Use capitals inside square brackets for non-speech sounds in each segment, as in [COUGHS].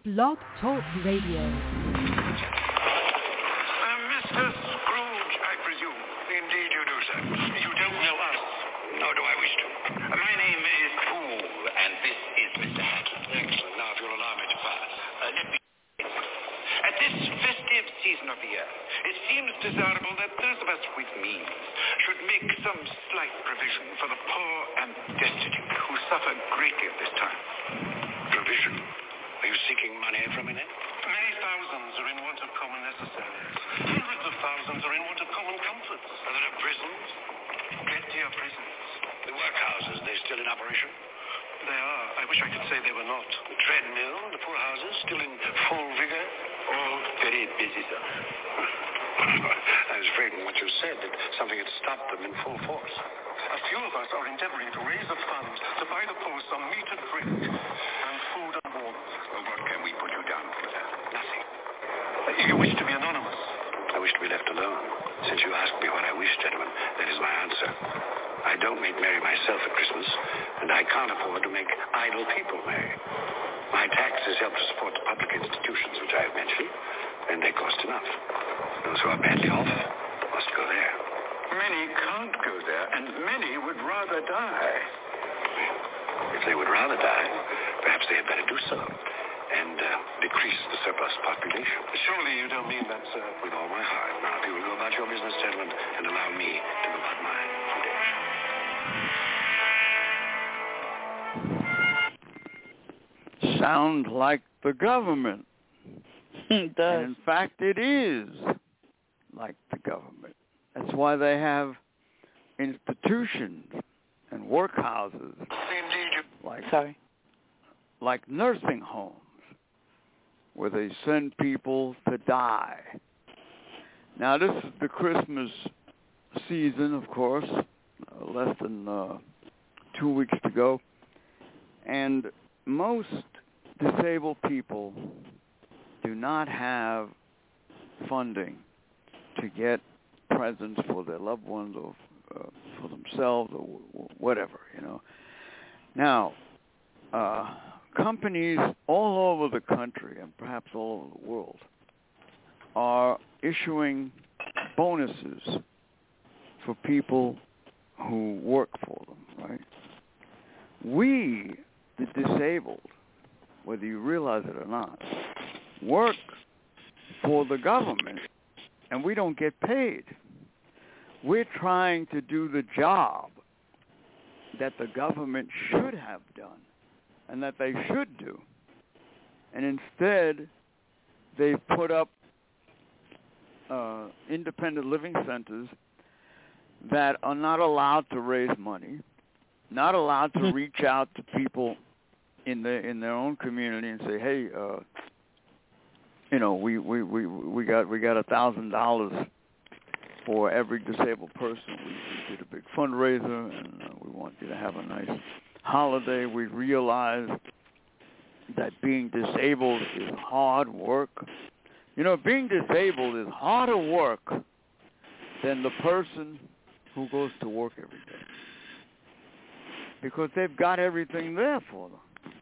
Blog Talk Radio. Uh, Mr. Scrooge, I presume. Indeed you do, sir. You don't know us. Nor do I wish to. Uh, my name is Poole, and this is Mr. Hackett. Excellent. Now, if you'll allow me to pass. Uh, let me... At this festive season of the year, it seems desirable that those of us with means should make some slight provision for the poor and destitute who suffer greatly at this time. You seeking money from then? Many thousands are in want of common necessaries. Hundreds of thousands are in want of common comforts. Are there prisons? Plenty of prisons. The workhouses, they still in operation? They are. I wish I could say they were not. The treadmill, the poorhouses, still in full vigor? All very busy, sir. [COUGHS] I was afraid from what you said that something had stopped them in full force. A few of us are endeavoring to raise a fund to buy the poor some meat and drink and food and. Well, what can we put you down for that? Nothing. Uh, you wish to be anonymous? I wish to be left alone. Since you asked me what I wish, gentlemen, that is my answer. I don't make merry myself at Christmas, and I can't afford to make idle people merry. My taxes help to support the public institutions which I have mentioned, and they cost enough. Those who are badly off must go there. Many can't go there, and many would rather die. If they would rather die, perhaps they had better do so and uh, decrease the surplus population. Surely you don't mean that, sir? With all my heart. Now, if you will go about your business, gentlemen, and allow me to go about mine. Sound like the government. [LAUGHS] It does. And in fact, it is like the government. That's why they have institutions and workhouses Indeed, like Sorry. Like nursing homes where they send people to die. Now this is the Christmas season, of course, uh, less than uh, two weeks to go, and most disabled people do not have funding to get presents for their loved ones or uh, for themselves or w- whatever, you know. Now, uh, companies all over the country and perhaps all over the world are issuing bonuses for people who work for them, right? We, the disabled, whether you realize it or not, work for the government and we don't get paid. We're trying to do the job that the government should have done and that they should do. And instead, they've put up uh, independent living centers that are not allowed to raise money, not allowed to reach out to people in their in their own community and say, "Hey, uh, you know, we we we we got we got a thousand dollars for every disabled person. We, we did a big fundraiser, and uh, we want you to have a nice holiday. We realize that being disabled is hard work. You know, being disabled is harder work than the person who goes to work every day because they've got everything there for them.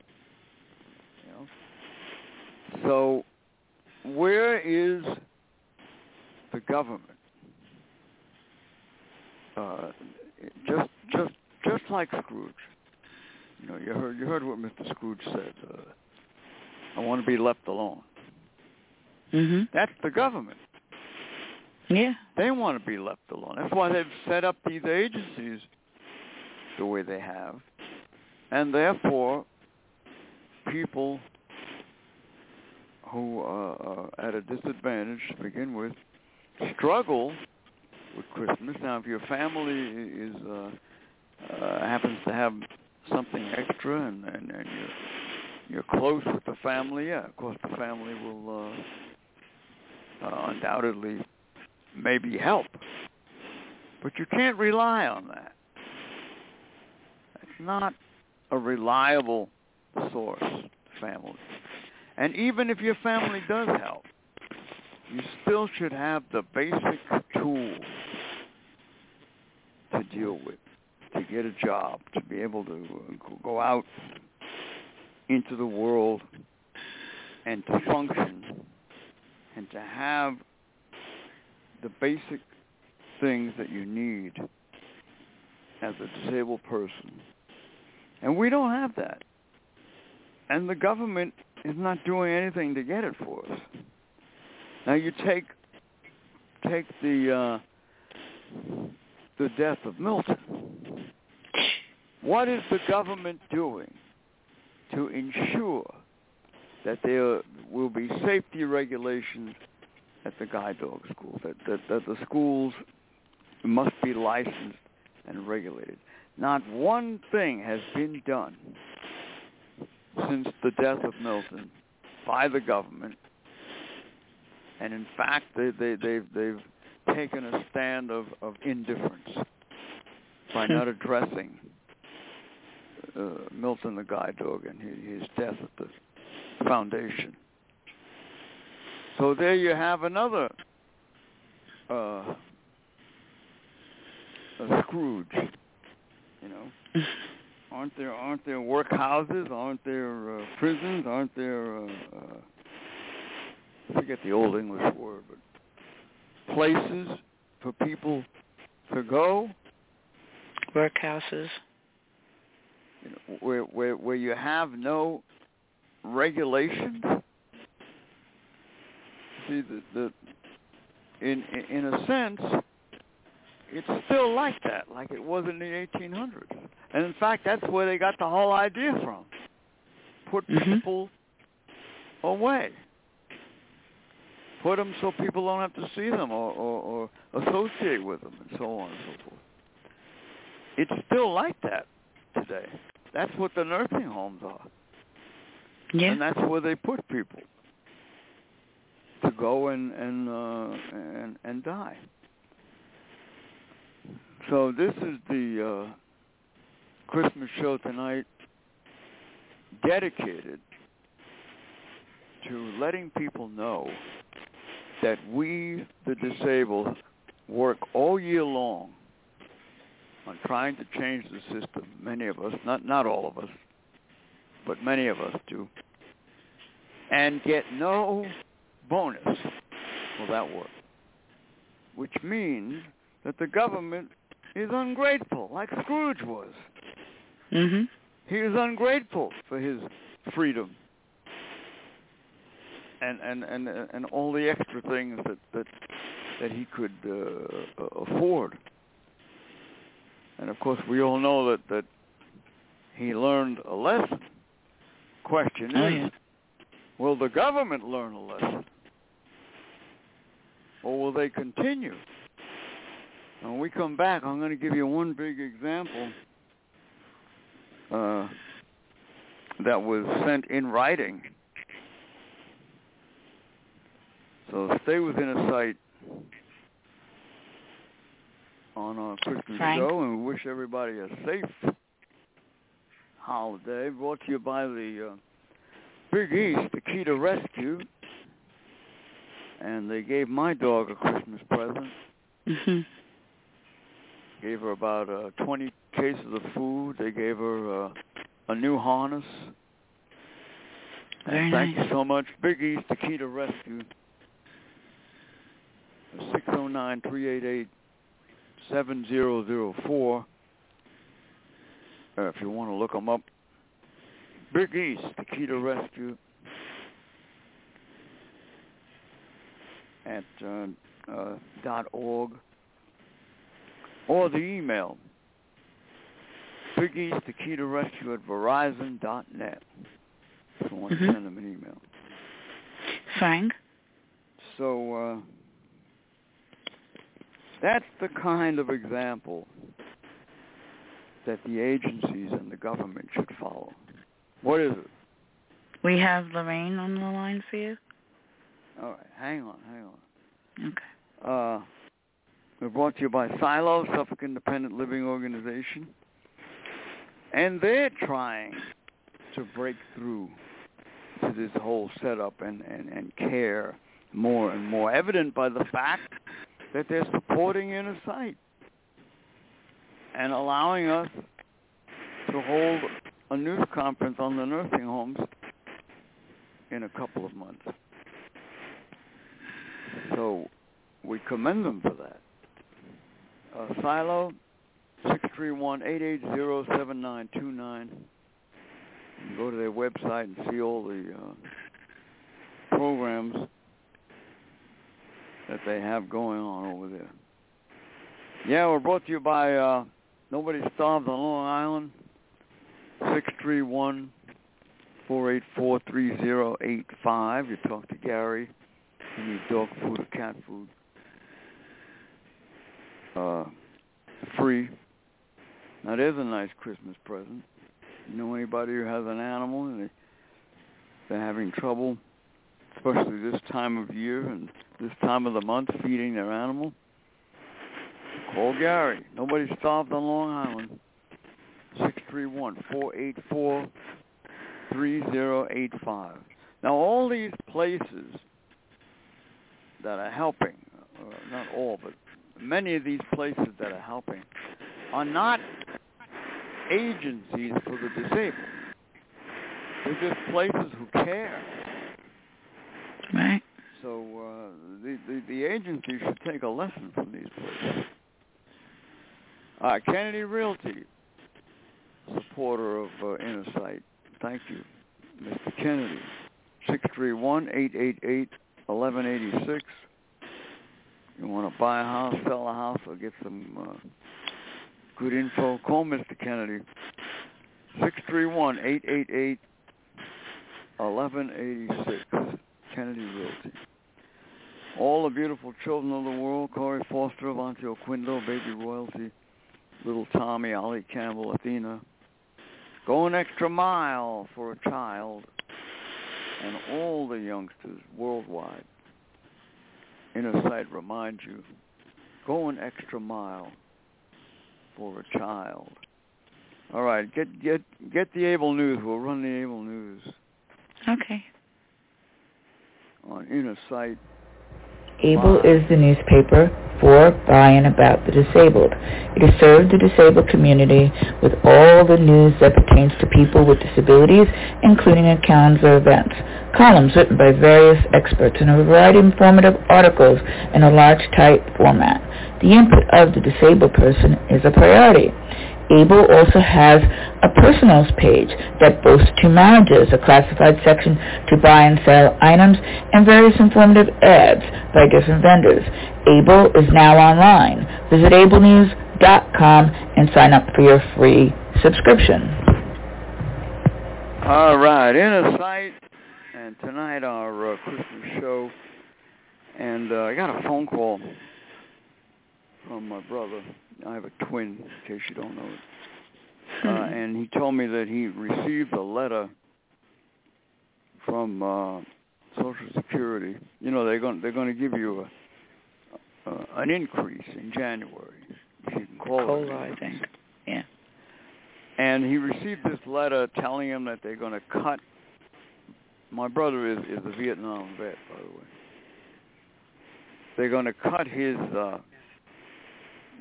You know, so where is the government? Uh, just, just, just like Scrooge. You know, you heard, you heard what Mr. Scrooge said. Uh, I want to be left alone. Mhm. That's the government. Yeah. They want to be left alone. That's why they've set up these agencies the way they have. And therefore, people who are uh, at a disadvantage to begin with struggle with Christmas. Now, if your family is uh, uh, happens to have something extra and, and, and you're, you're close with the family, yeah, of course the family will uh, uh, undoubtedly maybe help. But you can't rely on that. It's not a reliable source, family. And even if your family does help, you still should have the basic tools to deal with, to get a job, to be able to uh, go out into the world and to function and to have the basic things that you need as a disabled person. And we don't have that. And the government is not doing anything to get it for us. Now you take take the uh, the death of Milton. What is the government doing to ensure that there will be safety regulations at the guide dog school, that, that, that the schools must be licensed and regulated. Not one thing has been done since the death of Milton by the government. And in fact, they, they, they've, they've taken a stand of, of indifference by [LAUGHS] not addressing uh, Milton the guide dog and his, his death at the foundation. So there you have another uh, a Scrooge. You know, [LAUGHS] aren't there aren't there workhouses? Aren't there uh, prisons? Aren't there uh, uh, I forget the old English word, but places for people to go? Workhouses. You know, where where where you have no regulations. See the the in in a sense it's still like that, like it was in the 1800s. And in fact, that's where they got the whole idea from. Put Mhm. people away. Put them so people don't have to see them or, or, or associate with them and so on and so forth. It's still like that today. That's what the nursing homes are. Yeah. And that's where they put people to go and and uh, and and die. So this is the uh, Christmas show tonight, dedicated to letting people know that we, the disabled, work all year long on trying to change the system. Many of us, not not all of us, but many of us do, and get no bonus for that work, which means that the government is ungrateful, like Scrooge was. Mhm. He is ungrateful for his freedom and and and and all the extra things that that that he could uh, afford. And of course, we all know that that he learned a lesson. Question Oh, is, yeah. will the government learn a lesson, or will they continue? When we come back, I'm going to give you one big example uh, that was sent in writing. So stay within a sight on our Christmas Frank? show, and we wish everybody a safe holiday. Brought to you by the uh, Big East, the Key to Rescue, and they gave my dog a Christmas present. Mhm. Gave her about uh, 20 cases of food. They gave her uh, a new harness. And Very thank nice. you so much. Big East, the Key to Rescue. 609-388-7004. Uh, if you want to look them up. Big East, the Key to Rescue. At uh, uh, dot org. Or the email. Big East, the Key to Rescue at Verizon dot net. If you want to Mhm. send them an email. Frank. So uh, that's the kind of example that the agencies and the government should follow. What is it? We have Lorraine on the line for you. All right, hang on, hang on. Okay. Uh, we're brought to you by Silo, Suffolk Independent Living Organization. And they're trying to break through to this whole setup and, and, and care more and more, evident by the fact that they're supporting inner sight and allowing us to hold a news conference on the nursing homes in a couple of months. So we commend them for that. Uh, Silo, 631-880-7929. Go to their website and see all the uh, programs that they have going on over there. Yeah, we're brought to you by uh, Nobody Starves on Long Island, 631 484-3085. You talk to Gary. You need dog food or cat food. Uh, free. Now there's a nice Christmas present. You know anybody who has an animal and they, they're having trouble, especially this time of year and this time of the month, feeding their animal? Call Gary. Nobody starved on Long Island. Six three one four eight four 3085. Now, all these places that are helping, uh, not all, but many of these places that are helping, are not agencies for the disabled. They're just places who care. So uh, the, the the agency should take a lesson from these places. Uh, Kennedy Realty, supporter of uh. Thank you, Mr. Kennedy. 631-888-1186. You want to buy a house, sell a house, or get some uh, good info, call Mr. Kennedy. 631-888-1186. Kennedy Realty. All the beautiful children of the world, Corey Foster, Avanti Quindo, Baby Royalty, Little Tommy, Ollie Campbell, Athena, Go an extra mile for a child and all the youngsters worldwide. Inner Sight reminds you, go an extra mile for a child. All right, get get get the Able News. We'll run the Able News. Okay. On Inner Sight. Able is the newspaper for, by, and about the disabled. It has served the disabled community with all the news that pertains to people with disabilities, including accounts of events, columns written by various experts, and a variety of informative articles in a large type format. The input of the disabled person is a priority. Able also has a personals page that boasts two managers, a classified section to buy and sell items, and various informative ads by different vendors. Able is now online. Visit ablenews.com and sign up for your free subscription. All right, Inner Sight, and tonight our uh, Christmas show, and uh, I got a phone call from my brother. I have a twin, in case you don't know it. [LAUGHS] Uh, and he told me that he received a letter from uh, Social Security. You know, they're going they're going to give you a, uh, an increase in January. If you can call Cola, it. I think. Yeah. And he received this letter telling him that they're going to cut. My brother is is a Vietnam vet, by the way. They're going to cut his uh,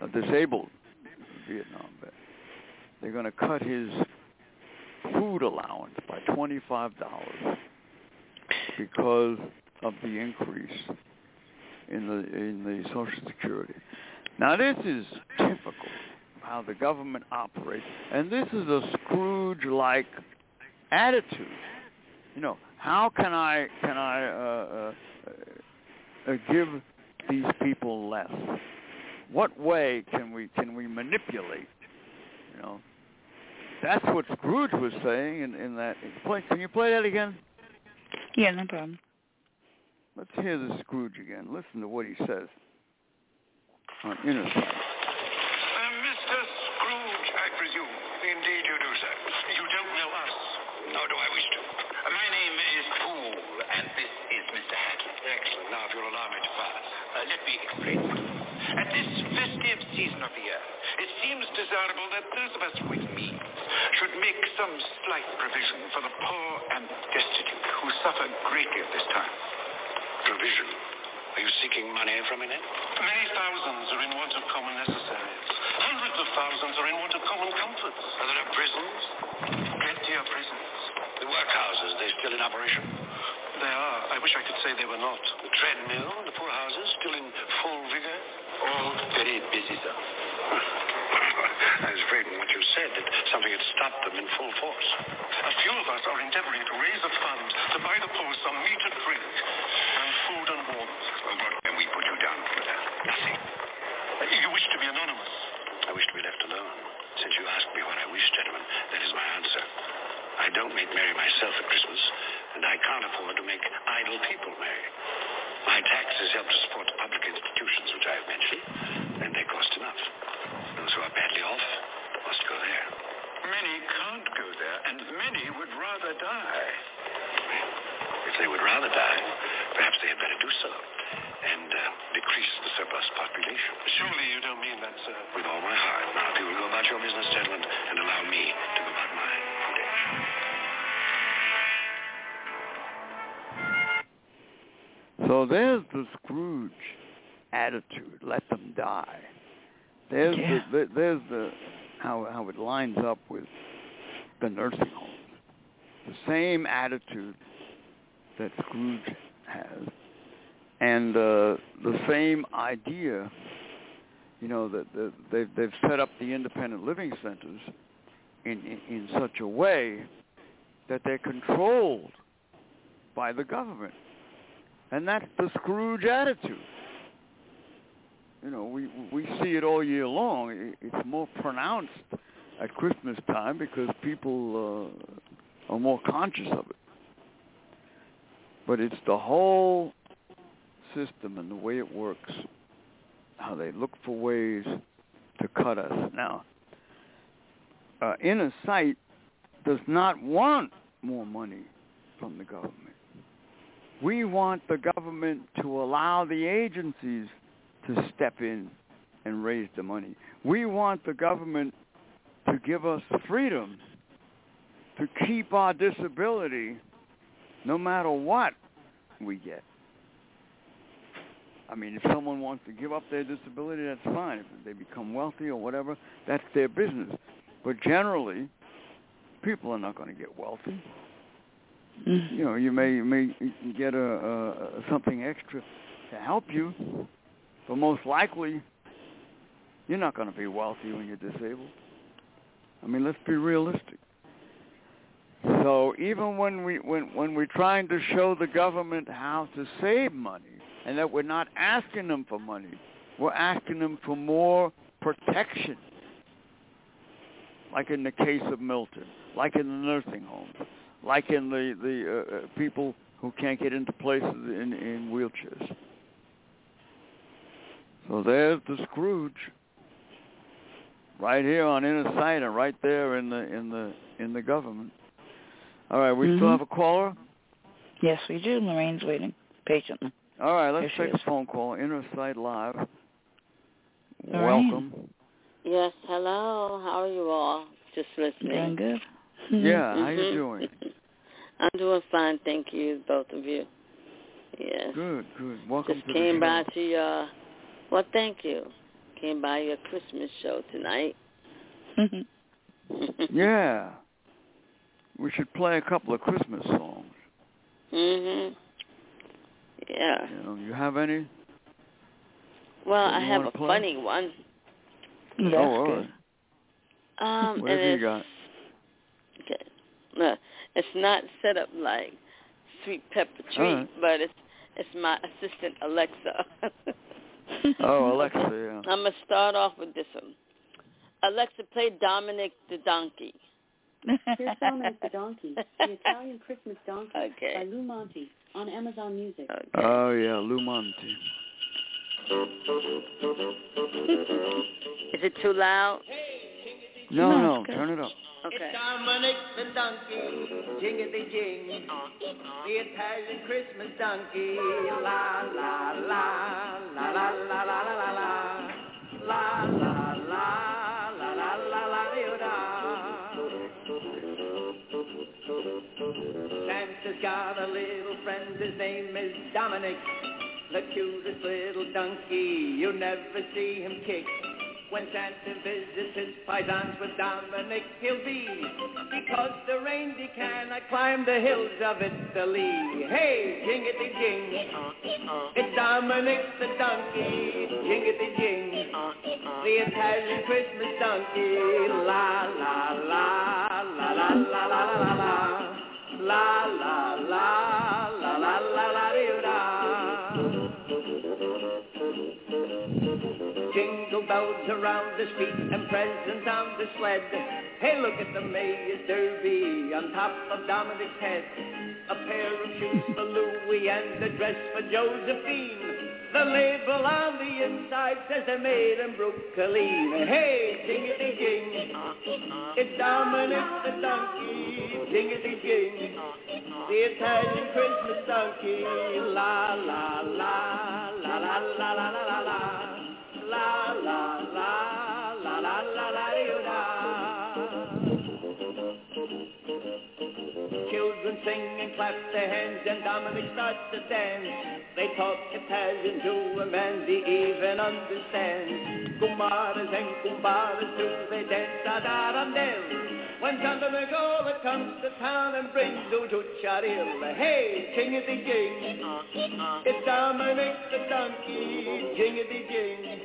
a disabled Vietnam vet. They're going to cut his food allowance by twenty-five dollars because of the increase in the in the Social Security. Now this is typical how the government operates, and this is a Scrooge-like attitude. You know, how can I can I uh, uh, uh, give these people less? What way can we can we manipulate? You know, that's what Scrooge was saying in, in that play. Can you play that again? Yeah, no problem. Let's hear the Scrooge again. Listen to what he says on Inner Sight. Uh, Mr. Scrooge, I presume. Indeed you do, sir. You don't know us. Nor do I wish to. Uh, my name is Poole, and this is Mr. Hackett. Excellent. Now, if you'll allow me to pass. Uh, let me explain. At this festive season of the year, it seems desirable that those of us with means should make some slight provision for the poor and destitute who suffer greatly at this time. Provision? Are you seeking money from me then? Many thousands are in want of common necessaries. Hundreds of thousands are in want of common comforts. Are there no prisons? Plenty of prisons. The workhouses, they're still in operation? They are. I wish I could say they were not. The treadmill, the poor houses, still in full vigor? All very busy, sir. I was afraid from what you said that something had stopped them in full force. A few of us are endeavoring to raise a fund to buy the poor some meat and drink, and food and warmth. Well, what can we put you down for that? Nothing. You wish to be anonymous. I wish to be left alone. Since you asked me what I wish, gentlemen, that is my answer. I don't make merry myself at Christmas, and I can't afford to make idle people merry. My taxes help to support the public institutions which I have mentioned, and they cost enough. Those who are badly off must go there. Many can't go there, and many would rather die. If they would rather die, perhaps they had better do so and uh, decrease the surplus population. Surely you don't mean that, sir. With all my heart. Now, if you will go about your business, gentlemen, and allow me to go about mine. So there's the Scrooge attitude. Let them die. There's Yeah. the, the there's the how how it lines up with the nursing homes. The same attitude that Scrooge has, and uh, the same idea. You know that that they've they've set up the independent living centers in, in in such a way that they're controlled by the government. And that's the Scrooge attitude. You know, we we see it all year long. It's more pronounced at Christmas time because people uh, are more conscious of it. But it's the whole system and the way it works, how they look for ways to cut us. Now, uh, Inner Sight does not want more money from the government. We want the government to allow the agencies to step in and raise the money. We want the government to give us freedom to keep our disability no matter what we get. I mean, if someone wants to give up their disability, that's fine. If they become wealthy or whatever, that's their business. But generally, people are not going to get wealthy you know, you may you may get a, a something extra to help you, but most likely you're not going to be wealthy when you're disabled. I mean, let's be realistic. So even when we when when we're trying to show the government how to save money, and that we're not asking them for money, we're asking them for more protection, like in the case of Milton, like in the nursing homes, like in the the uh, uh, people who can't get into places in in wheelchairs. So there's the Scrooge, right here on inner sight and right there in the in the in the government. All right, we still Mhm. have a caller. Yes, we do. Lorraine's waiting patiently. All right, let's Here she take a phone call. Inner sight live. Lorraine. Welcome. Yes, hello. How are you all? Just listening. Doing listening. good. Yeah, how you doing? [LAUGHS] I'm doing fine, thank you, both of you. Yes. Good, good. Welcome Just to came the by show. to your, well, thank you. Came by your Christmas show tonight. [LAUGHS] [LAUGHS] Yeah. We should play a couple of Christmas songs. mhm. Yeah. You know, you have any? Well, that I have a play? funny one. That's oh, all good. right. Um, Whatever and you got. Okay. [LAUGHS] No, it's not set up like Sweet Pepper Treat, right. but it's it's my assistant Alexa. [LAUGHS] Oh, Alexa, yeah. I'm gonna start off with this one. Alexa, play Dominic the Donkey. Here's Dominic the Donkey, the [LAUGHS] Italian Christmas Donkey by Okay. Lou Monte on Amazon Music. Okay. Oh, yeah, Lou Monte. Is it too loud? No, No, no, turn it up. Okay. Dominic the donkey, jingity jing, the Italian Christmas donkey, la la la, la la la la la la la, la la la, la la la la la Santa's got a little friend, his name is Dominic, the cutest little donkey, you'll never see him kick. When Santa visits paisans with Dominic he'll be Because the reindeer cannot climb the hills of Italy. Hey, jingity jing. It's Dominic the donkey. Jingity jing. The Italian Christmas donkey. La La la la la la la la La. La la La around the street and presents on the sled. Hey, look at the Mayor's Derby on top of Dominic's head. A pair of shoes for Louis and a dress for Josephine. The label on the inside says they're made in Brooklyn. Hey, jingity jing, it's Dominic the donkey. Jingity jing, the Italian Christmas donkey. La la la la la la la la la Children sing and clap their hands and Dominic starts to dance. They talk Italian to and he even understands. Kumaras and kumbaras do they dance da da dum when Santa Nicola comes to town and brings Zuzu Charilla, hey, jing-a-dee-jing. It's Dominic the donkey, jing-a-dee-jing.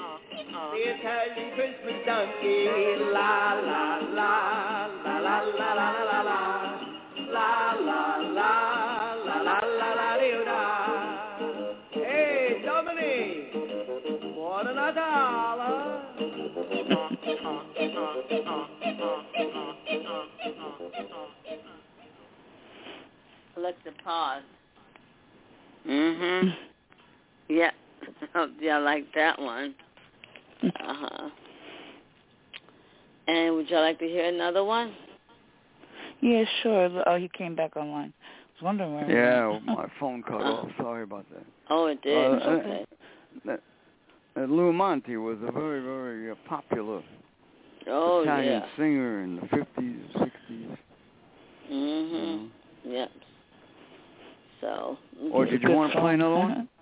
The Italian Christmas donkey, la la la, la la la la la la, la la la. Alexa, pause. Mm-hmm. Mhm. Yeah. [LAUGHS] yeah, I like that one. Uh huh. And would you like to hear another one? Yeah, sure. Oh, he came back online. I was wondering where. Yeah, went. my phone cut [LAUGHS] off. Sorry about that. Oh, it did. Uh, uh, okay. Uh, Lou Monte was a very, very uh, popular Oh Italian yeah. singer in the 50s, 60s. Mm-hmm. Yep. So. Or did you want to play another one? [LAUGHS]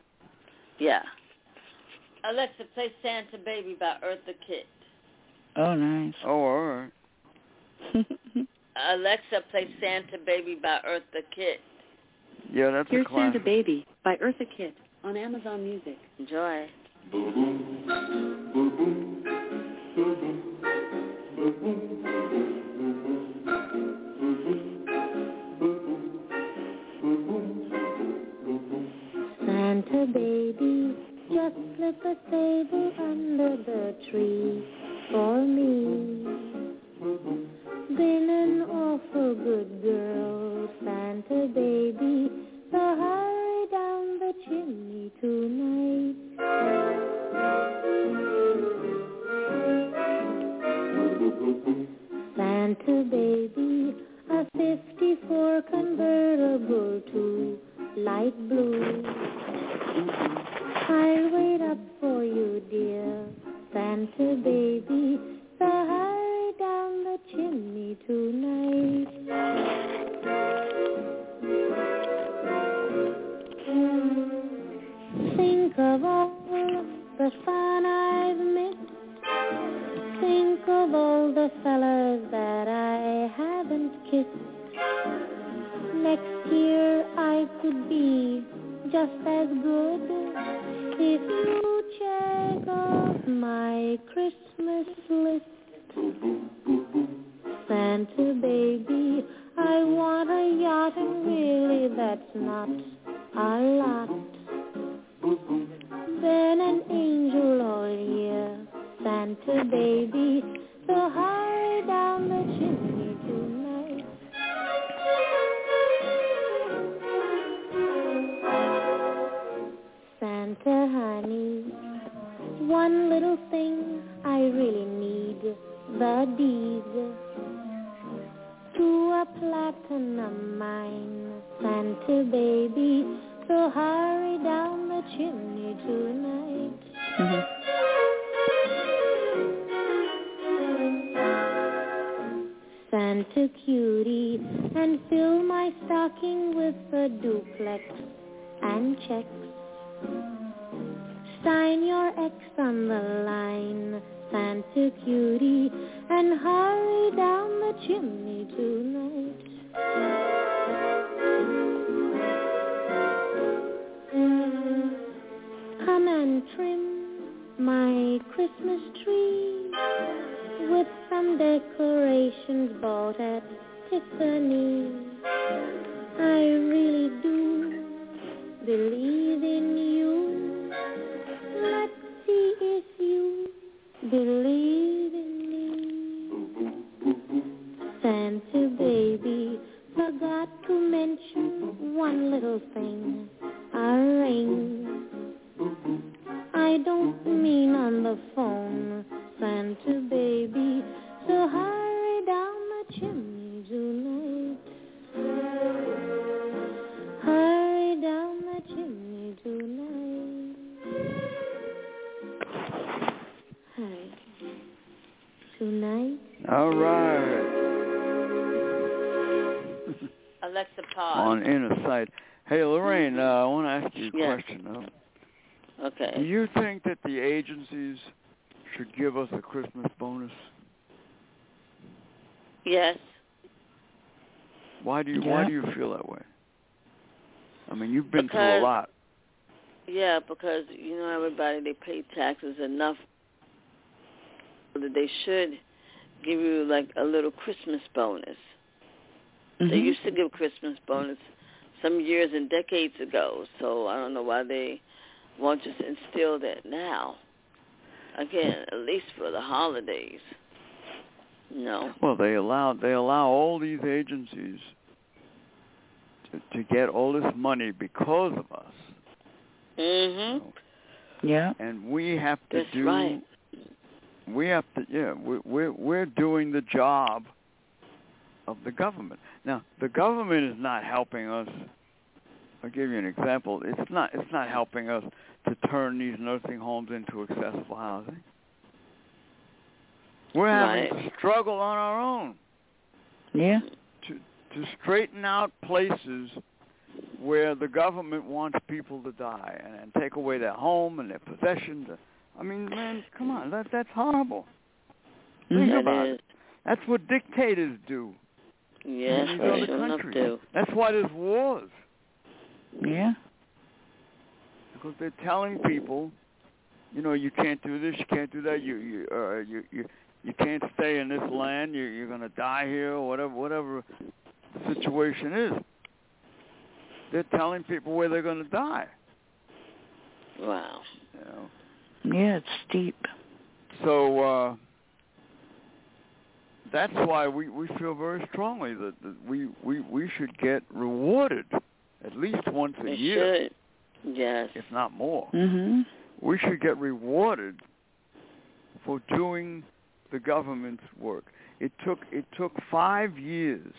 Yeah. Alexa, play Santa Baby by Eartha Kitt. Oh, nice. Oh, all right. [LAUGHS] Alexa, play Santa Baby by Eartha Kitt. Yeah, that's Here's a classic. Here's Santa Baby by Eartha Kitt on Amazon Music. Enjoy. Santa baby, just slip a sable under the tree for me. Been an awful good girl, Santa baby, so hurry down the chimney tonight. Santa baby, a 54 convertible to light blue. I'll wait up for you, dear Santa baby. Want to ask you a Yes. question. Uh, do you think that the agencies should give us a Christmas bonus? Yes. Why do you Yeah. Why do you feel that way? I mean, you've been through a lot. Yeah, because you know everybody they pay taxes enough that they should give you like a little Christmas bonus. They Mhm. used to give Christmas bonus some years and decades ago, so I don't know why they want to instill that now. Again, at least for the holidays. No. Well, they allow they allow all these agencies to, to get all this money because of us, Mhm. Yeah. and we have to do... That's do. right. We have to. Yeah, we, we're we're doing the job of the government. Now, the government is not helping us. I'll give you an example. It's not it's not helping us to turn these nursing homes into accessible housing. We're having Right. to struggle on our own. Yeah. to to straighten out places where the government wants people to die and, and take away their home and their possessions. I mean, man, come on, that that's horrible. Think That about is. it. That's what dictators do Yes, in these they other sure enough countries. That's why there's wars Yeah. because they're telling people, you know, you can't do this, you can't do that, you you uh, you you you can't stay in this land, you you're gonna die here, or whatever whatever the situation is. They're telling people where they're gonna die. Wow. You know. Yeah, it's steep. So uh that's why we we feel very strongly that, that we we we should get rewarded at least once a They year, should. Yes. if not more. Mm-hmm. we should get rewarded for doing the government's work. It took it took five years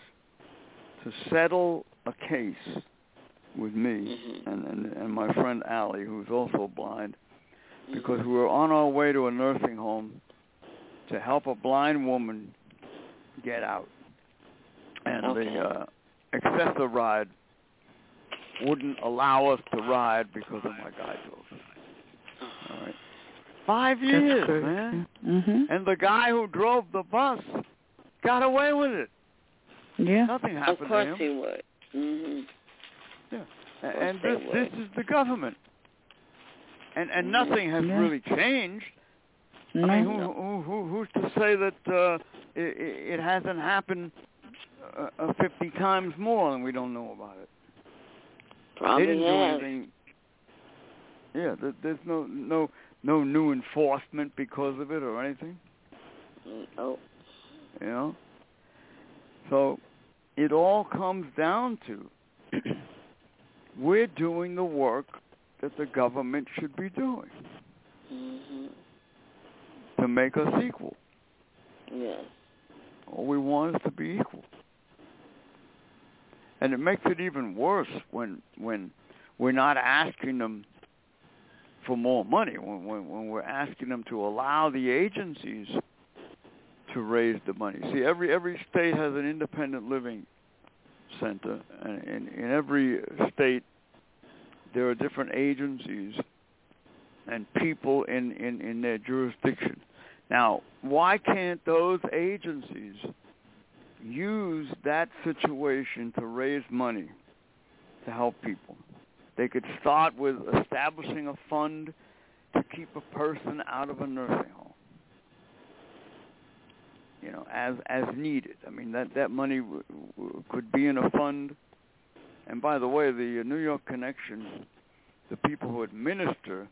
to settle a case with me Mhm. and, and and my friend Allie, who's also blind, because we were on our way to a nursing home to help a blind woman get out, and Okay. the uh, Access-A-Ride wouldn't allow us to ride because of my guidebooks. All right. Five years, man. Mhm. And the guy who drove the bus got away with it. Yeah. Nothing Of happened course to him. he would. Mhm. A- course and this this is the government. And and Mhm. nothing has Yeah. really changed. No. I mean, who, who who who's to say that uh, it, it hasn't happened uh, uh, 50 times more and we don't know about it? Probably they didn't has. do anything. Yeah, there, there's no no no new enforcement because of it or anything. Oh. You know. So it all comes down to [CLEARS THROAT] we're doing the work that the government should be doing Mhm. to make us equal. Yes. All we want is to be equal. And it makes it even worse when when we're not asking them for more money, when, when, when we're asking them to allow the agencies to raise the money. See, every every state has an independent living center, and in, in every state there are different agencies and people in, in, in their jurisdiction Now, why can't those agencies use that situation to raise money to help people? They could start with establishing a fund to keep a person out of a nursing home. You know, as as needed. I mean, that that money w- w- could be in a fund. And by the way, the uh, New York Connection, the people who administer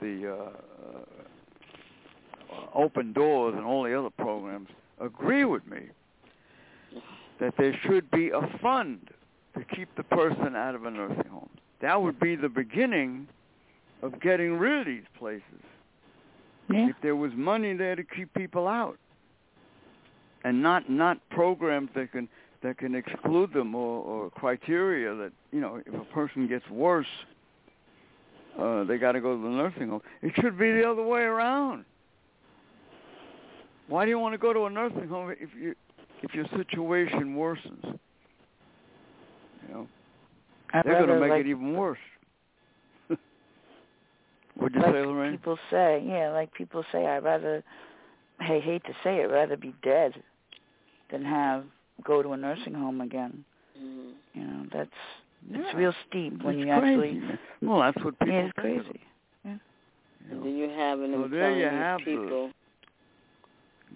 the uh, uh, open doors and all the other programs agree with me that there should be a fund to keep the person out of a nursing home. That would be the beginning of getting rid of these places. Yeah. If there was money there to keep people out, and not not programs that can that can exclude them or, or criteria that you know if a person gets worse, uh, they got to go to the nursing home. It should be the other way around. Why do you want to go to a nursing home if you if your situation worsens? You know, I'd they're going to make like, it even worse. [LAUGHS] What'd you like say, Lorraine? people say, yeah, like people say, I'd rather, I hate to say it, rather be dead than have go to a nursing home again. Mhm. You know, that's it's real steep when It's you crazy, actually. Well, that's what people Yeah, it's crazy. them, you And then you have them So there telling you these have the- people.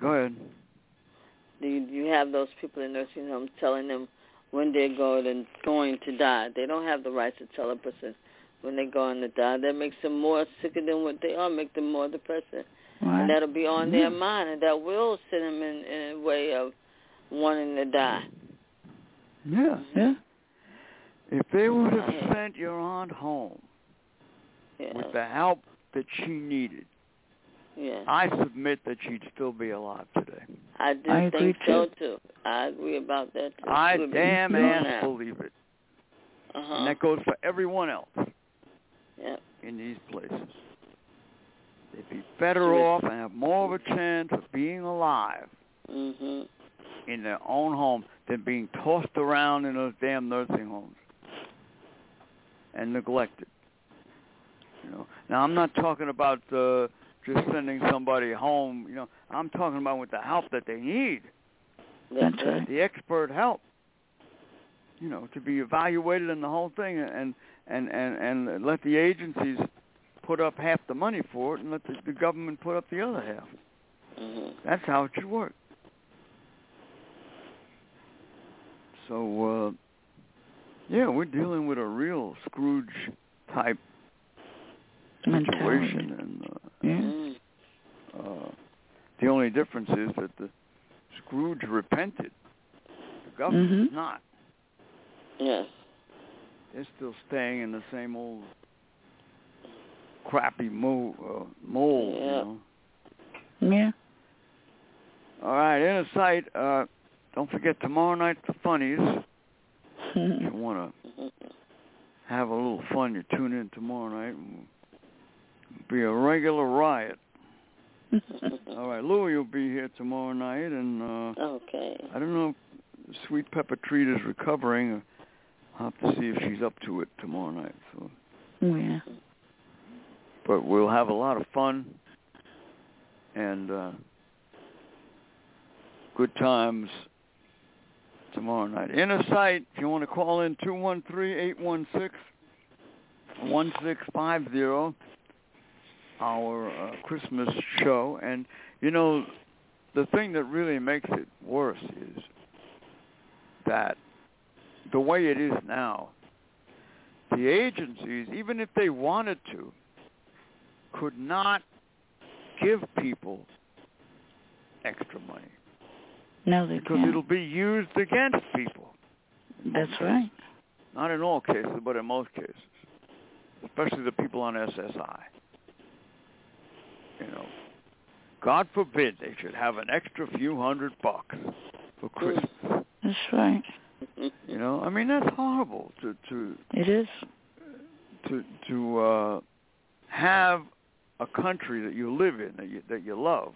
Go ahead. Do you, you have those people in nursing homes telling them when they're going and going to die? They don't have the right to tell a person when they're going to die. That makes them more sicker than what they are. Make them more depressed, Right. and that'll be on their mm-hmm. mind, and that will send them in, in a way of wanting to die. Yeah. Mm-hmm. Yeah. If they would have sent your aunt home Yeah. with the help that she needed, yeah. I submit that she'd still be alive today. I do I think so too. too. I agree about that too. I We'll be damn doing ass that. believe it. Uh-huh. And that goes for everyone else yeah. in these places. They'd be better Sure. off and have more of a chance of being alive Mhm. in their own home than being tossed around in those damn nursing homes and neglected. You know. Now I'm not talking about uh, just sending somebody home. You know, I'm talking about with the help that they need, That's That's right. the expert help. You know, to be evaluated in the whole thing, and and and and let the agencies put up half the money for it, and let the, the government put up the other half. Mhm. That's how it should work. So, uh, yeah, we're dealing with a real Scrooge type situation, and uh, Yeah. Mm. uh, the only difference is that the Scrooge repented. The government's Mhm. not. Yes. They're still staying in the same old crappy mold. Uh, mold, you Yeah. know. Yeah. All right, inner sight. Uh, don't forget tomorrow night the funnies. [LAUGHS] If you want to Mhm. have a little fun, you tune in tomorrow night. and Be a regular riot. [LAUGHS] All right, Louie will be here tomorrow night, and uh, Okay. I don't know if Sweet Pepper Treat is recovering. I'll have to see if she's up to it tomorrow night. So, yeah. but we'll have a lot of fun and uh, good times tomorrow night. Inner Sight, if you want to call in, two one three eight one six one six five zero. Our uh, Christmas show, and you know, the thing that really makes it worse is that the way it is now, the agencies, even if they wanted to, could not give people extra money No, they because can't. it'll be used against people. That's right. Not in all cases, but in most cases, especially the people on SSI. You know, God forbid they should have an extra few hundred bucks for Christmas. That's right. You know, I mean that's horrible to to It is. to to uh, have a country that you live in that you that you love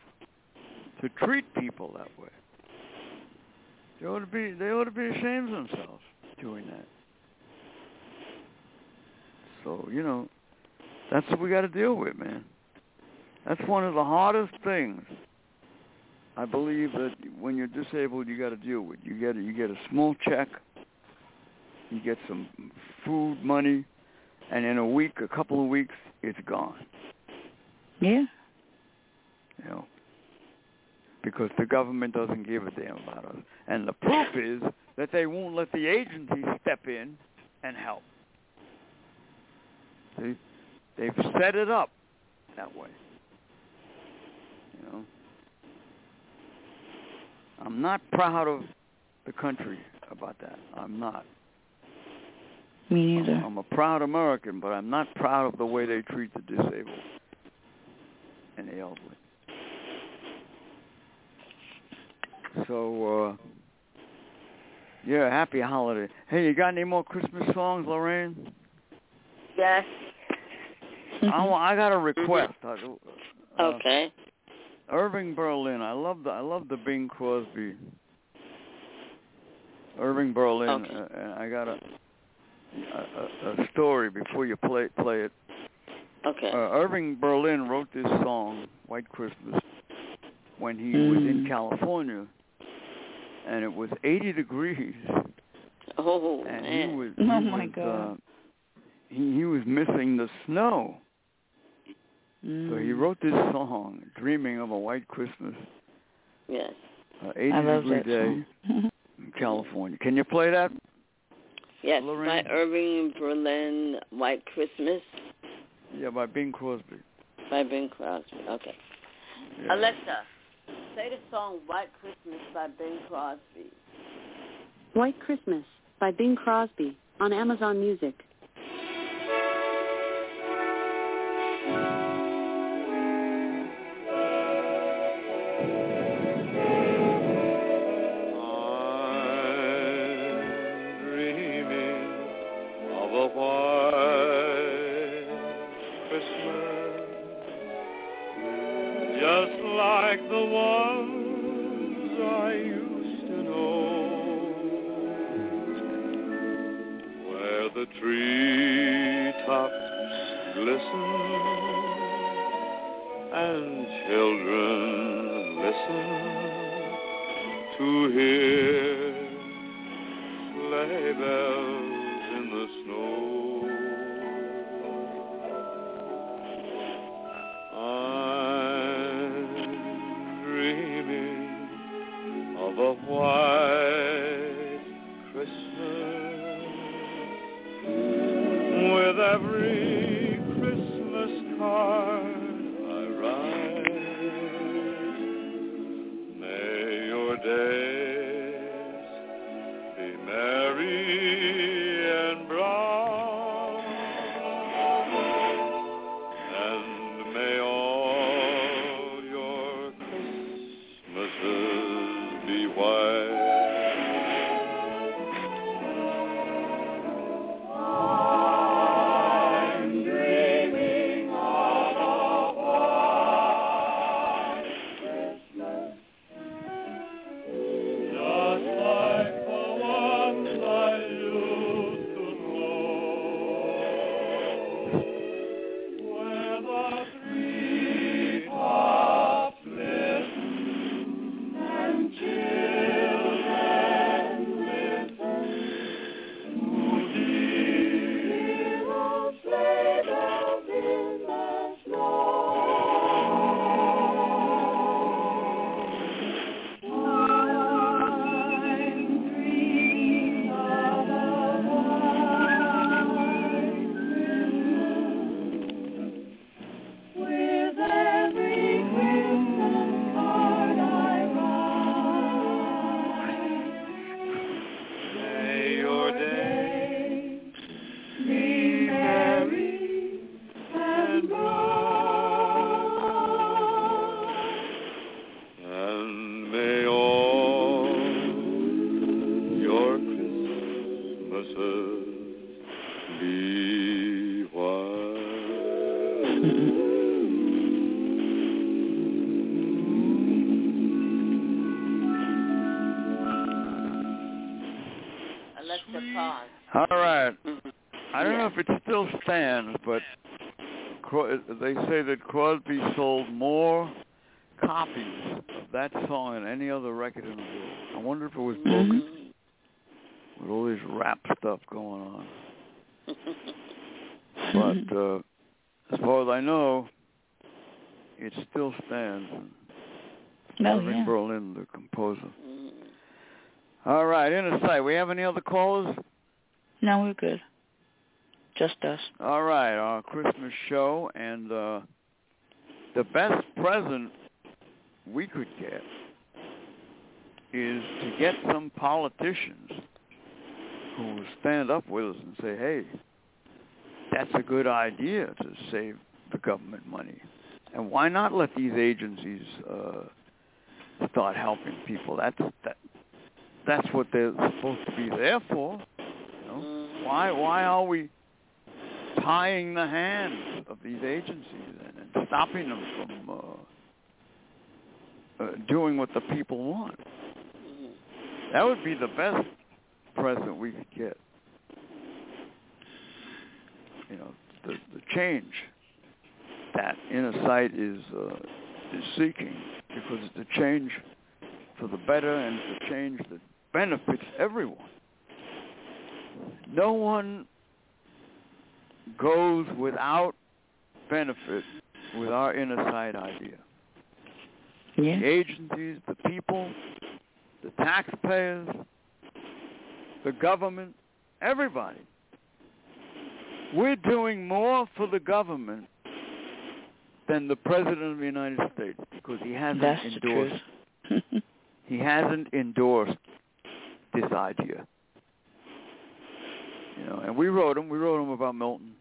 to treat people that way. They ought to be they ought to be ashamed of themselves doing that. So you know, that's what we got to deal with, man. That's one of the hardest things. I believe that when you're disabled, you got to deal with. You get you get a small check, you get some food money, and in a week, a couple of weeks, it's gone. Yeah. You know, because the government doesn't give a damn about us. And the proof is that they won't let the agency step in and help. See, they've set it up that way. You know, I'm not proud of the country about that. I'm not. Me neither. I'm a proud American, but I'm not proud of the way they treat the disabled and the elderly. So, uh, yeah, happy holiday. Hey, you got any more Christmas songs, Lorraine? Yes. I, wa- I got a request. I, uh, Okay. Irving Berlin. I love the I love the Bing Crosby. Irving Berlin. Okay. Uh, and I got a, a a- a story before you play play it. Okay. Uh, Irving Berlin wrote this song, White Christmas, when he was in Mm. California, and it was 80 degrees, oh and man. he was Oh, my was, God. Uh, he he was missing the snow, Mm. so he wrote this song, "Dreaming of a White Christmas." yes. Uh, 80 I love degree that day song. [LAUGHS] in California. Can you play that? Yes. Lorraine? By Irving Berlin, White Christmas Yeah, by Bing Crosby. by Bing Crosby. Okay. Yeah. Alexa, play the song White Christmas by Bing Crosby. White Christmas by Bing Crosby on Amazon Music. Glisten and children listen to hear sleigh bells they say that Crosby sold more copies of that song than any other record in the world. I wonder if it was broken Mhm. with all this rap stuff going on. But uh, as far as I know, it still stands. And Oh, Irving yeah. Berlin, the composer. Mhm. All right, inner sight. We have any other callers? No, we're good. Just us. All right, our Christmas show and uh, the best present we could get is to get some politicians who will stand up with us and say, "Hey, that's a good idea to save the government money." And why not let these agencies uh, start helping people? That's that. That's what they're supposed to be there for. You know? Why why are we tying the hands of these agencies and, and stopping them from uh, uh, doing what the people want? That would be the best present we could get. You know, the the change that inner sight is uh, is seeking because it's a change for the better and it's a change that benefits everyone. No one goes without benefit with our inner sight idea. Yeah. The agencies, the people, the taxpayers, the government, everybody. We're doing more for the government than the President of the United States because he hasn't That's endorsed [LAUGHS] he hasn't endorsed this idea. You know, and we wrote him. We wrote him about Milton.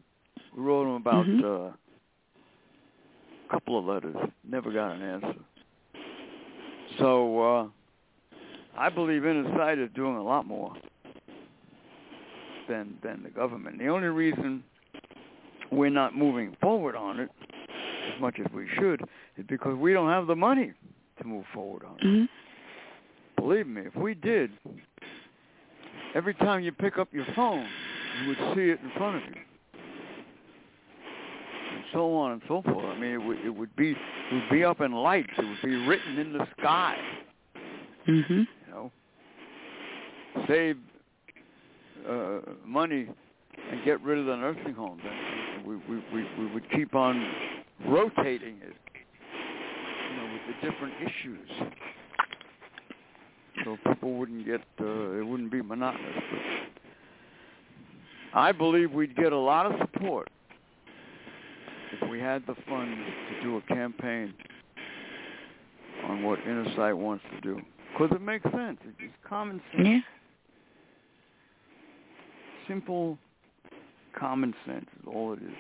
We wrote him about Mhm. uh, a couple of letters. Never got an answer. So uh, I believe Inner Sight is doing a lot more than than the government. The only reason we're not moving forward on it as much as we should is because we don't have the money to move forward on it. Mhm. Believe me, if we did, every time you pick up your phone, you would see it in front of you, and so on and so forth. I mean, it would, it would be it would be up in lights. It would be written in the sky. Mhm. You know, save uh, money and get rid of the nursing homes. And we, we we we would keep on rotating it, you know, with the different issues so people wouldn't get uh, it wouldn't be monotonous. But I believe we'd get a lot of support if we had the funds to do a campaign on what Inner Sight wants to do, because it makes sense. It's common sense, Yeah. simple common sense is all it is.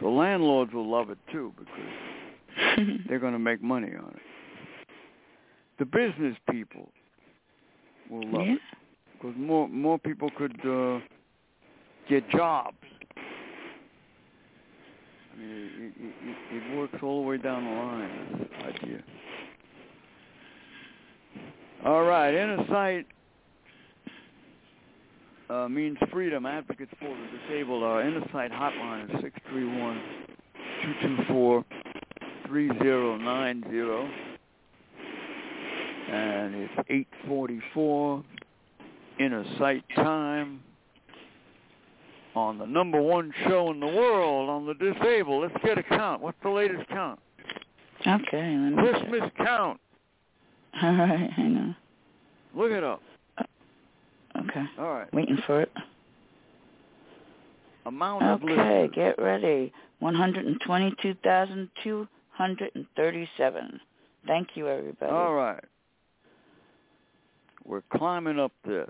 The landlords will love it too because [LAUGHS] they're going to make money on it. The business people will love yeah. it because more more people could uh, get jobs. I mean, it, it, it, works all the way down the line. This idea. All right, inner sight uh, means freedom. Advocates for the disabled. Our inner sight hotline is six three one two two four three zero nine zero and it's 8:44 inner sight time on the number one show in the world on the disabled. Let's get a count. What's the latest count? Okay. Me check. Christmas count. [LAUGHS] All right. Hang on. Look it up. Uh, okay. All right. Waiting for it. Amount of Okay. listeners. Get ready. One hundred and twenty-two thousand two hundred and thirty-seven. Thank you, everybody. All right. We're climbing up there.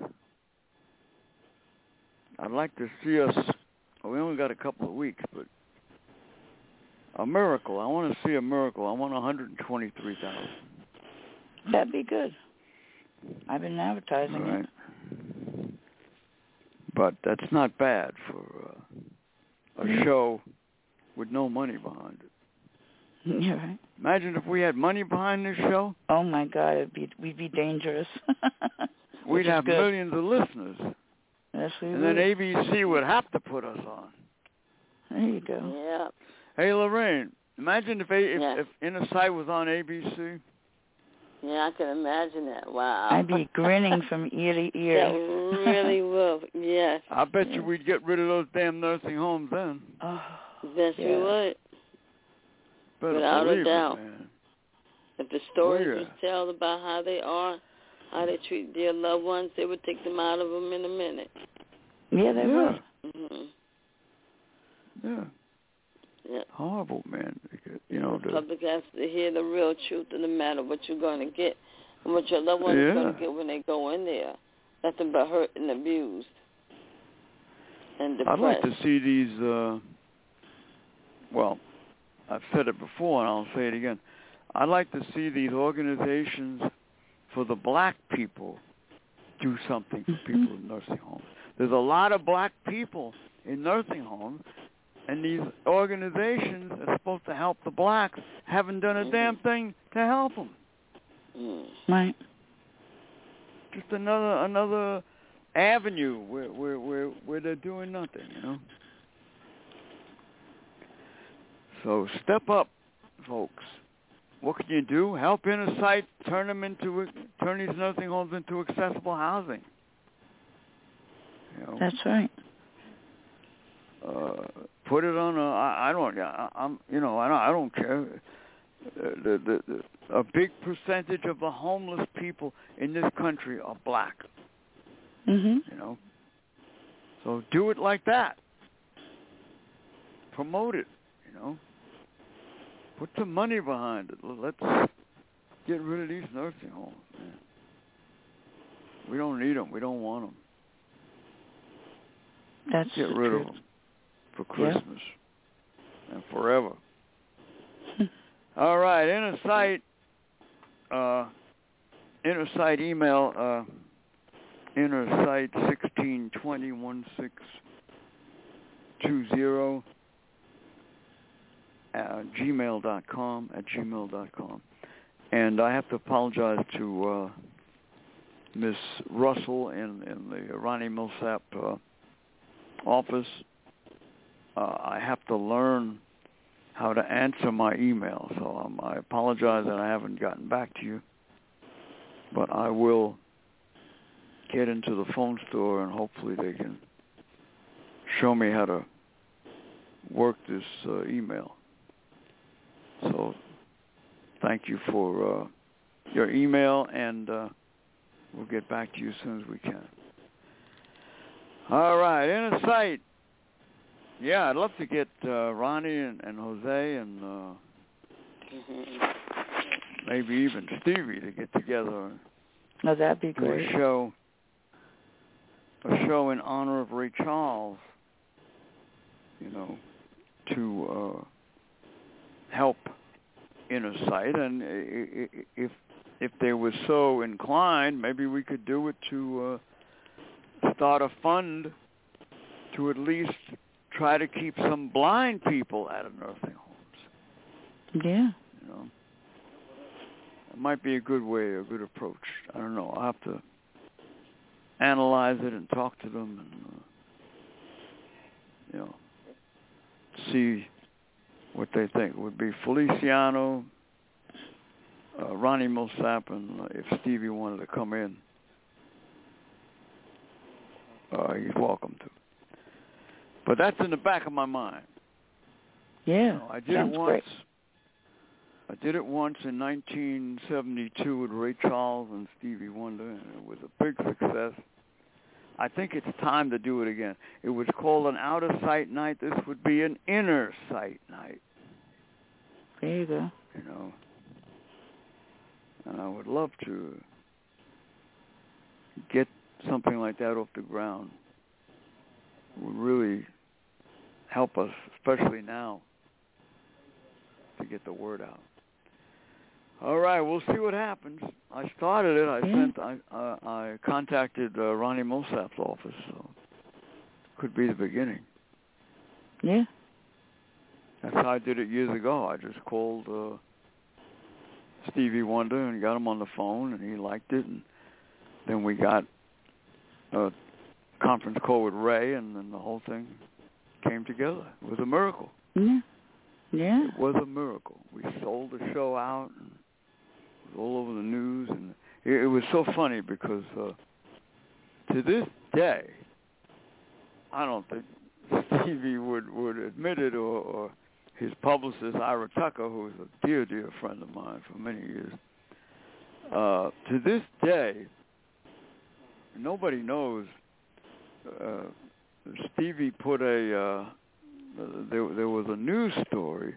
I'd like to see us. We only got a couple of weeks, but a miracle. I want to see a miracle. I want 123,000. That'd be good. I've been advertising right. But that's not bad for uh, a Mhm. show with no money behind it. [LAUGHS] it. Yeah, right. Imagine if we had money behind this show. Oh my God, it'd be we'd be dangerous. [LAUGHS] We'd have good. millions of listeners. Yes, we And would. then ABC would have to put us on. There you go. Yeah. Hey, Lorraine, imagine if a, if, Yes. if Inner Sight was on ABC. Yeah, I can imagine that. Wow. I'd be [LAUGHS] grinning from ear to That ear. really will. Yes. I bet you we'd get rid of those damn nursing homes then. Oh, Yes, Yeah. you would. Better Without a doubt. it, man. If the stories yeah. you tell about how they are, how they treat their loved ones, they would take them out of them in a minute. yeah, they yeah, would. hmm yeah. Yeah. Horrible, man. Because, You know, the the, public has to hear the real truth of the matter, what you're going to get, and what your loved ones are going to get when they go in there. Nothing but hurt and abused and depressed. I'd like to see these. uh Well, I've said it before, and I'll say it again. I'd like to see these organizations for the black people do something for people in nursing homes. There's a lot of black people in nursing homes, and these organizations are supposed to help the blacks haven't done a damn thing to help them. Mm. Right. Just another another avenue where where where where they're doing nothing, you know. So step up, folks. What can you do? Help Inner Sight turn them into turn these nursing homes into accessible housing. You know, That's right. uh, put it on a. I, I don't. I, I'm. You know. I don't. I don't care. The, the, the a big percentage of the homeless people in this country are black. Mhm. You know. So do it like that. Promote it. You know. Put some money behind it. Let's get rid of these nursing homes. Man. We don't need them. We don't want them. That's Get rid truth. of them for Yeah. Christmas and forever. [LAUGHS] All right, inner sight. Uh, inner sight email. Uh, inner sight sixteen twenty one six two zero at gmail dot com at gmail dot com. And I have to apologize to uh, Miss Russell in in the Ronnie Milsap uh, office. Uh, I have to learn how to answer my email, so um, I apologize that I haven't gotten back to you. But I will get into the phone store and hopefully they can show me how to work this uh, email. So thank you for uh, your email, and uh, we'll get back to you as soon as we can. All right, inner sight. Yeah, I'd love to get uh, Ronnie and, and Jose and uh, Mhm. maybe even Stevie to get together No, that'd be great. a show, a show in honor of Ray Charles. You know, to uh, help Inner Sight, and i- i- if if they were so inclined, maybe we could do it to uh, start a fund to at least try to keep some blind people out of nursing homes. Yeah. You know, it might be a good way, a good approach. I don't know. I'll have to analyze it and talk to them, and uh, you know, see what they think. Would be Feliciano, uh, Ronnie Milsap, and uh, if Stevie wanted to come in, uh, he's welcome to. But that's in the back of my mind. Yeah. I did Sounds it once. great. I did it once in 1972 with Ray Charles and Stevie Wonder, and it was a big success. I think it's time to do it again. It was called an outer sight night. This would be an inner sight night, There you go. you know. And I would love to get something like that off the ground. It would really help us, especially now, to get the word out. All right, we'll see what happens. I started it. I sent. I uh, I contacted uh, Ronnie Milsap's office, so could be the beginning. Yeah. That's how I did it years ago. I just called uh, Stevie Wonder and got him on the phone, and he liked it. And then we got a conference call with Ray, and then the whole thing came together. It was a miracle. Yeah. Yeah. It was a miracle. We sold the show out, and all over the news, and it, it was so funny because uh, to this day, I don't think [LAUGHS] Stevie would would admit it, or, or his publicist Ira Tucker, who was a dear dear friend of mine for many years. Uh, to this day, nobody knows. Uh, Stevie put a uh, there there was a news story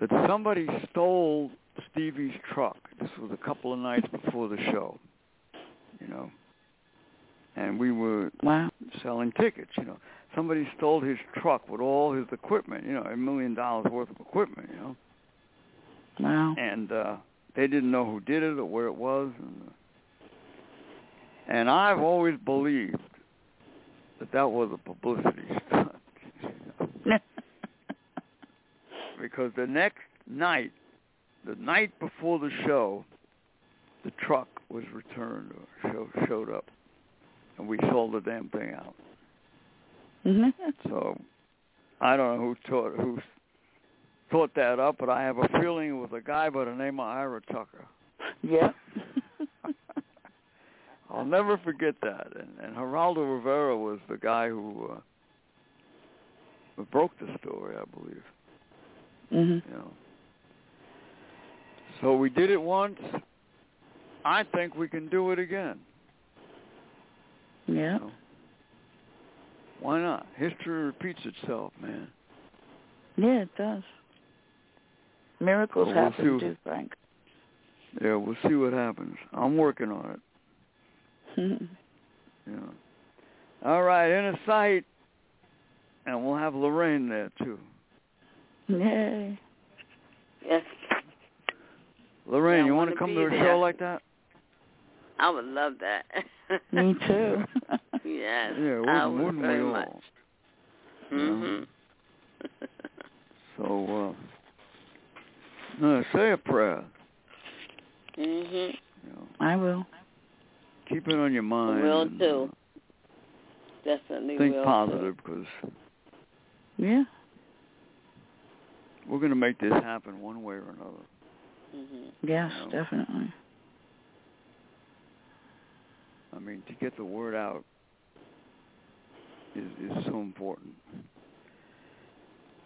that somebody stole Stevie's truck. This was a couple of nights before the show, you know, and we were wow. selling tickets. You know, somebody stole his truck with all his equipment. You know, a million dollars worth of equipment. You know, wow. and uh, they didn't know who did it or where it was, and uh, and I've always believed that that was a publicity stunt. [LAUGHS] [LAUGHS] because the next night, the night before the show, the truck was returned or show, showed up, and we sold the damn thing out. so I don't know who taught who thought that up, but I have a feeling it was a guy by the name of Ira Tucker. Yeah. [LAUGHS] I'll never forget that. And, and Geraldo Rivera was the guy who uh, who broke the story, I believe. Mhm. You know. So we did it once. I think we can do it again. Yeah. You know. Why not? History repeats itself, man. Yeah, it does. Miracles Well, we'll happen see. too, Frank. Yeah, we'll see what happens. I'm working on it. [LAUGHS] Yeah. All right, inner sight, and we'll have Lorraine there too. Yay. Yes, Lorraine, Yeah, you want wanna come to a there. show like that? [LAUGHS] I would love that. Me too. [LAUGHS] [LAUGHS] yes, Yeah, I wouldn't, would wouldn't very we much. all? Mhm. So, uh, no, say a prayer. mhm. You know, I will. keep it on your mind. will and, too. uh, Definitely think will. positive because Yeah. we're going to make this happen one way or another. Mhm. Yes, No. definitely. I mean, to get the word out is is so important.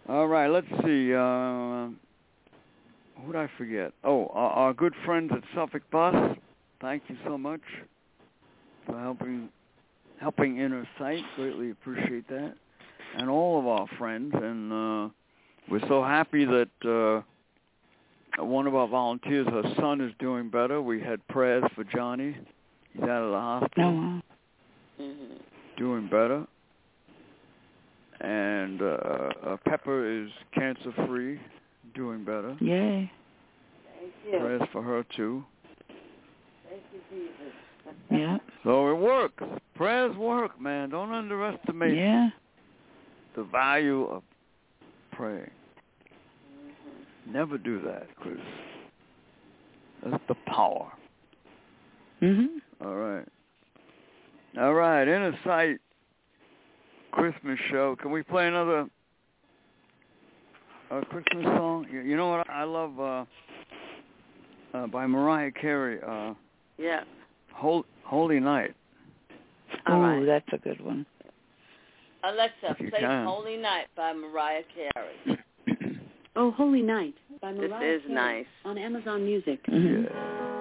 All right, let's see. Uh, who did I forget? Oh, our, our good friends at Suffolk Bus. Thank you so much for helping helping Inner Sight. Greatly appreciate that, and all of our friends. And uh, we're so happy that uh, one of our volunteers, her son, is doing better. We had prayers for Johnny. He's out of the hospital Oh, wow. Mhm. doing better. And uh, uh, Pepper is cancer free, doing better. Yay. Thank you. Prayers for her too. Thank you, Jesus. Yeah. So it works. Prayers work, man. Don't underestimate Yeah. the value of praying. Never do that because that's the power. Mhm. All right. All right. Inner Sight Christmas show. Can we play another uh, Christmas song? You, you know what? I love uh, uh, by Mariah Carey. Uh, Yeah. Hol- Holy Night. All Ooh, right. that's a good one. Alexa, play can. Holy Night by Mariah Carey. [LAUGHS] Oh, Holy Night by This is Carey nice. on Amazon Music. Yeah. Mm-hmm.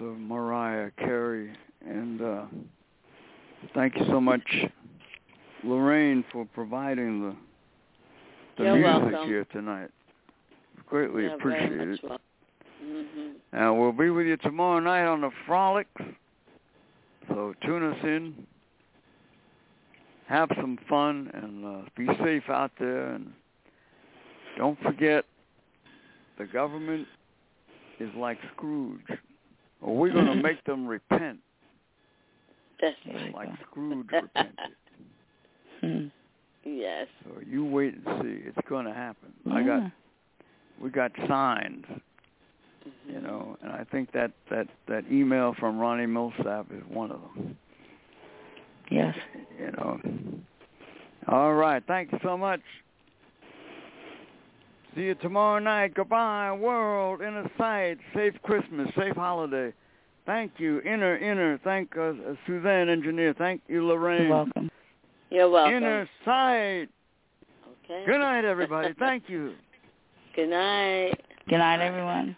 Of Mariah Carey, and uh, thank you so much, Lorraine, for providing the the You're music welcome. here tonight. Greatly Yeah, appreciate it. Mhm. And we'll be with you tomorrow night on the Frolics. So tune us in. Have some fun and uh, be safe out there. And don't forget, the government is like Scrooge. Or we're going [LAUGHS] to make them repent That's right. like go. [LAUGHS] Scrooge repented. Hmm. Yes. So you wait and see. It's going to happen. I got we got signs, Mhm. you know, and I think that that that email from Ronnie Milsap is one of them. Yes. you know. All right. Thank you so much. See you tomorrow night. Goodbye, world. Inner sight. Safe Christmas. Safe holiday. Thank you. Inner, inner. Thank uh, uh, Suzanne, engineer. Thank you, Lorraine. You're welcome. You're welcome. Inner sight. Okay. Good night, everybody. Thank you. [LAUGHS] Good night. Good night, everyone.